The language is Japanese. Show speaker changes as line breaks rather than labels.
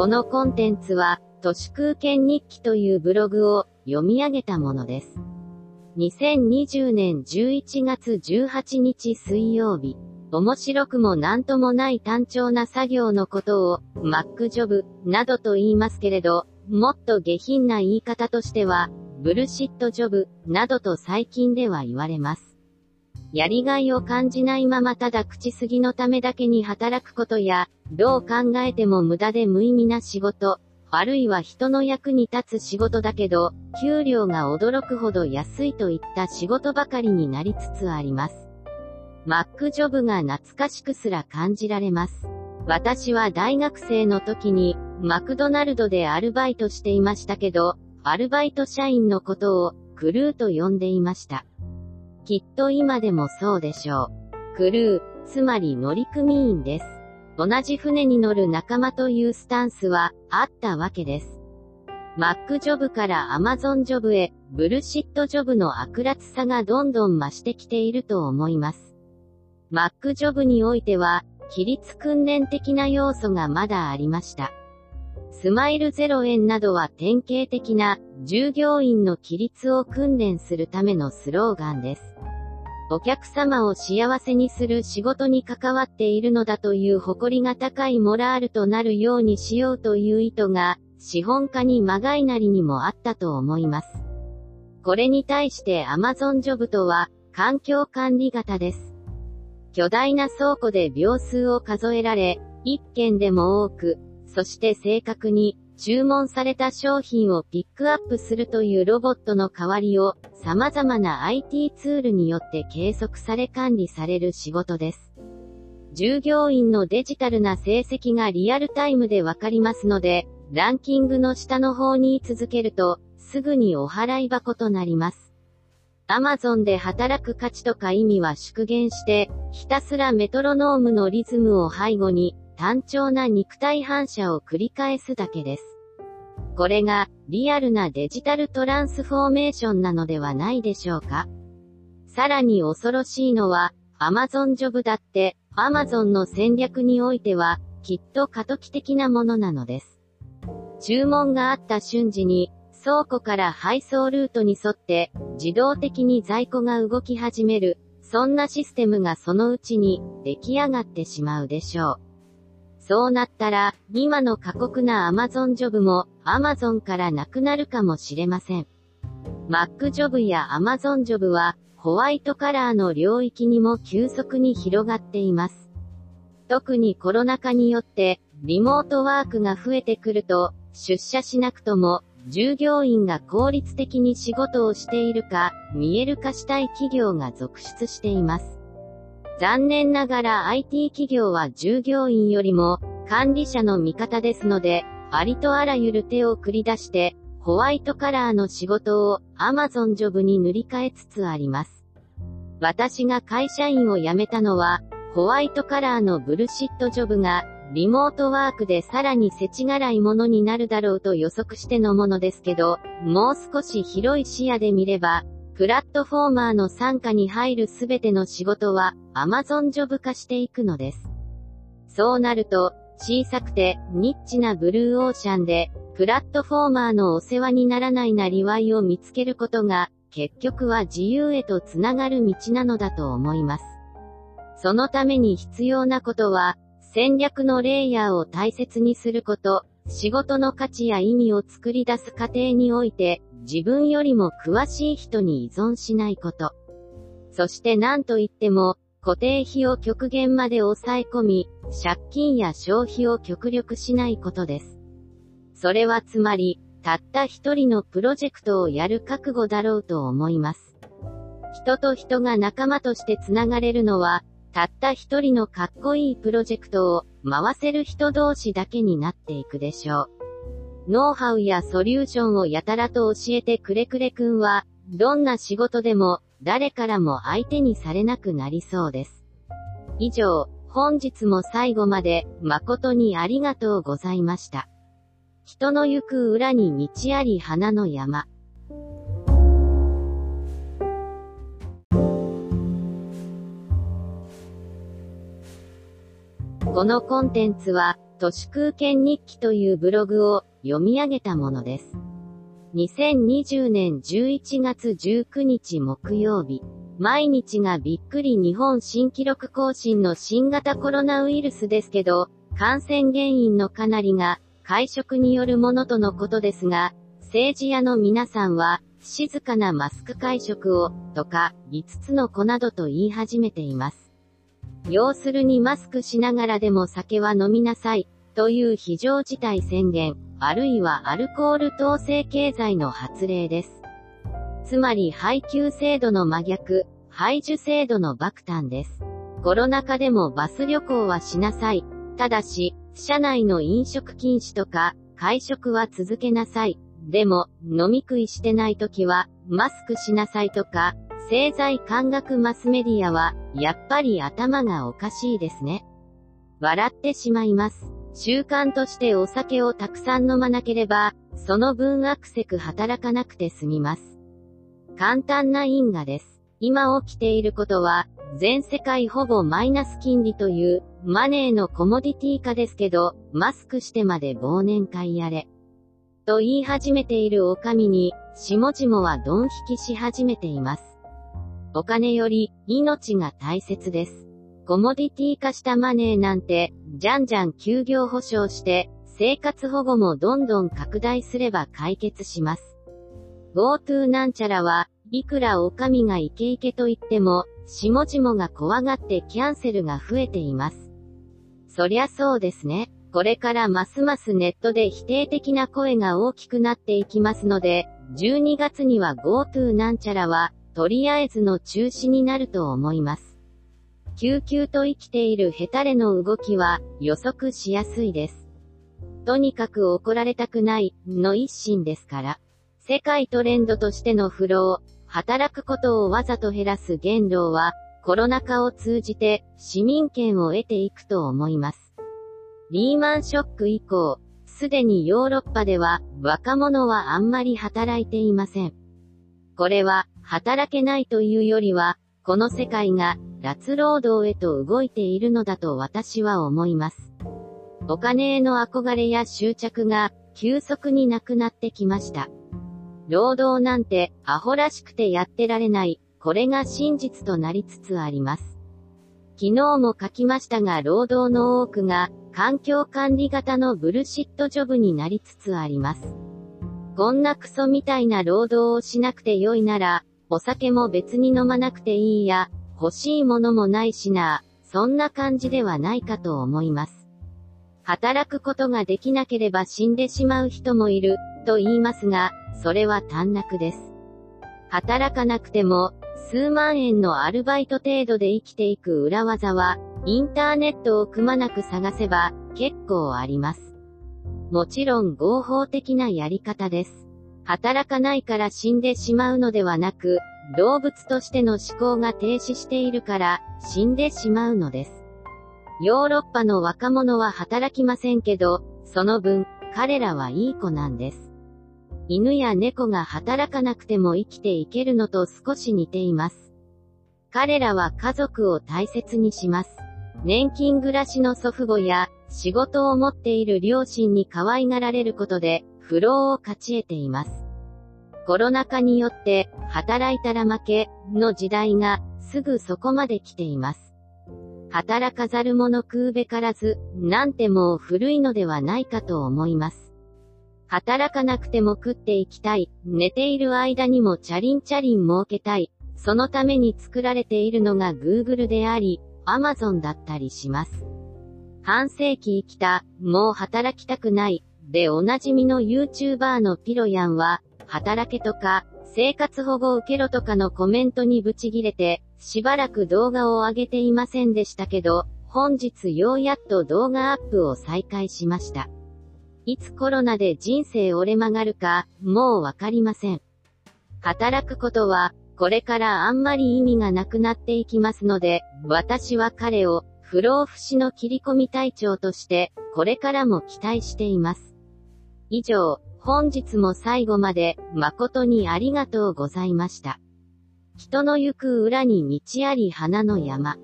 このコンテンツは、都市空間日記というブログを読み上げたものです。2020年11月18日水曜日。面白くもなんともない単調な作業のことを、マックジョブ、などと言いますけれど、もっと下品な言い方としては、ブルシットジョブ、などと最近では言われます。やりがいを感じないままただ口すぎのためだけに働くことや、どう考えても無駄で無意味な仕事、あるいは人の役に立つ仕事だけど、給料が驚くほど安いといった仕事ばかりになりつつあります。マックジョブが懐かしくすら感じられます。私は大学生の時に、マクドナルドでアルバイトしていましたけど、アルバイト社員のことを、クルーと呼んでいました。きっと今でもそうでしょう。クルー、つまり乗組員です。同じ船に乗る仲間というスタンスは、あったわけです。マックジョブからアマゾンジョブへ、ブルシットジョブの悪辣さがどんどん増してきていると思います。マックジョブにおいては、規律訓練的な要素がまだありました。スマイル0円などは典型的な従業員の規律を訓練するためのスローガンです。お客様を幸せにする仕事に関わっているのだという誇りが高いモラールとなるようにしようという意図が資本家にまがいなりにもあったと思います。これに対して Amazon ジョブとは環境管理型です。巨大な倉庫で秒数を数えられ、一件でも多く、そして正確に、注文された商品をピックアップするというロボットの代わりを、様々な IT ツールによって計測され管理される仕事です。従業員のデジタルな成績がリアルタイムでわかりますので、ランキングの下の方に続けると、すぐにお払い箱となります。アマゾンで働く価値とか意味は縮減して、ひたすらメトロノームのリズムを背後に、単調な肉体反射を繰り返すだけです。これが、リアルなデジタルトランスフォーメーションなのではないでしょうか。さらに恐ろしいのは、アマゾンジョブだって、アマゾンの戦略においては、きっと過渡期的なものなのです。注文があった瞬時に、倉庫から配送ルートに沿って自動的に在庫が動き始める、そんなシステムがそのうちに出来上がってしまうでしょう。そうなったら、今の過酷な Amazon ジョブも Amazon からなくなるかもしれません。Mac ジョブや Amazon ジョブはホワイトカラーの領域にも急速に広がっています。特にコロナ禍によってリモートワークが増えてくると出社しなくとも従業員が効率的に仕事をしているか、見える化したい企業が続出しています。残念ながら IT 企業は従業員よりも管理者の味方ですので、ありとあらゆる手を繰り出して、ホワイトカラーの仕事を Amazon ジョブに塗り替えつつあります。私が会社員を辞めたのは、ホワイトカラーのブルシットジョブがリモートワークでさらに世知辛いものになるだろうと予測してのものですけど、もう少し広い視野で見れば、プラットフォーマーの参加に入るすべての仕事は Amazon ジョブ化していくのです。そうなると、小さくてニッチなブルーオーシャンで、プラットフォーマーのお世話にならないなりわいを見つけることが、結局は自由へとつながる道なのだと思います。そのために必要なことは、戦略のレイヤーを大切にすること、仕事の価値や意味を作り出す過程において、自分よりも詳しい人に依存しないこと。そして何と言っても、固定費を極限まで抑え込み、借金や消費を極力しないことです。それはつまり、たった一人のプロジェクトをやる覚悟だろうと思います。人と人が仲間としてつながれるのは、たった一人のかっこいいプロジェクトを回せる人同士だけになっていくでしょう。ノウハウやソリューションをやたらと教えてくれくれくんは、どんな仕事でも誰からも相手にされなくなりそうです。以上、本日も最後まで誠にありがとうございました。人の行く裏に道あり花の山。このコンテンツは、都市空間日記というブログを読み上げたものです。2020年11月19日木曜日。毎日がびっくり日本新記録更新の新型コロナウイルスですけど、感染原因のかなりが会食によるものとのことですが、政治家の皆さんは、静かなマスク会食を、とか、5つの子などと言い始めています。要するにマスクしながらでも酒は飲みなさい、という非常事態宣言、あるいはアルコール統制経済の発令です。つまり配給制度の真逆、配受制度の爆誕です。コロナ禍でもバス旅行はしなさい。ただし、車内の飲食禁止とか、会食は続けなさい。でも、飲み食いしてない時は、マスクしなさいとか、政財感学マスメディアは、やっぱり頭がおかしいですね。笑ってしまいます。習慣としてお酒をたくさん飲まなければ、その分アクセク働かなくて済みます。簡単な因果です。今起きていることは、全世界ほぼマイナス金利という、マネーのコモディティ化ですけど、マスクしてまで忘年会やれ。と言い始めているお上に、下々はドン引きし始めています。お金より、命が大切です。コモディティ化したマネーなんて、じゃんじゃん休業保障して、生活保護もどんどん拡大すれば解決します。GoTo なんちゃらは、いくらお上がイケイケと言っても、下々が怖がってキャンセルが増えています。そりゃそうですね。これからますますネットで否定的な声が大きくなっていきますので、12月には GoTo なんちゃらは、とりあえずの中止になると思います。救急と生きているヘタレの動きは予測しやすいです。とにかく怒られたくない、の一心ですから。世界トレンドとしてのフロー、働くことをわざと減らす言動は、コロナ禍を通じて市民権を得ていくと思います。リーマンショック以降、すでにヨーロッパでは若者はあんまり働いていません。これは働けないというよりは、この世界が脱労働へと動いているのだと私は思います。お金への憧れや執着が急速になくなってきました。労働なんてアホらしくてやってられない、これが真実となりつつあります。昨日も書きましたが労働の多くが環境管理型のブルシットジョブになりつつあります。こんなクソみたいな労働をしなくてよいなら、お酒も別に飲まなくていいや、欲しいものもないしな、そんな感じではないかと思います。働くことができなければ死んでしまう人もいる、と言いますが、それは短絡です。働かなくても、数万円のアルバイト程度で生きていく裏技は、インターネットをくまなく探せば、結構あります。もちろん合法的なやり方です。働かないから死んでしまうのではなく、動物としての思考が停止しているから死んでしまうのです。ヨーロッパの若者は働きませんけど、その分、彼らはいい子なんです。犬や猫が働かなくても生きていけるのと少し似ています。彼らは家族を大切にします。年金暮らしの祖父母や、仕事を持っている両親に可愛がられることで、不老を勝ち得ています。コロナ禍によって、働いたら負け、の時代が、すぐそこまで来ています。働かざる者食うべからず、なんてもう古いのではないかと思います。働かなくても食っていきたい。寝ている間にもチャリンチャリン儲けたい。そのために作られているのが Google であり、Amazon だったりします。半世紀生きた、もう働きたくない、でおなじみの YouTuber のピロヤンは、働けとか、生活保護受けろとかのコメントにブチギレて、しばらく動画を上げていませんでしたけど、本日ようやっと動画アップを再開しました。いつコロナで人生折れ曲がるか、もうわかりません。働くことは、これからあんまり意味がなくなっていきますので、私は彼を、不老不死の切り込み隊長として、これからも期待しています。以上、本日も最後まで、誠にありがとうございました。人の行く裏に道あり花の山。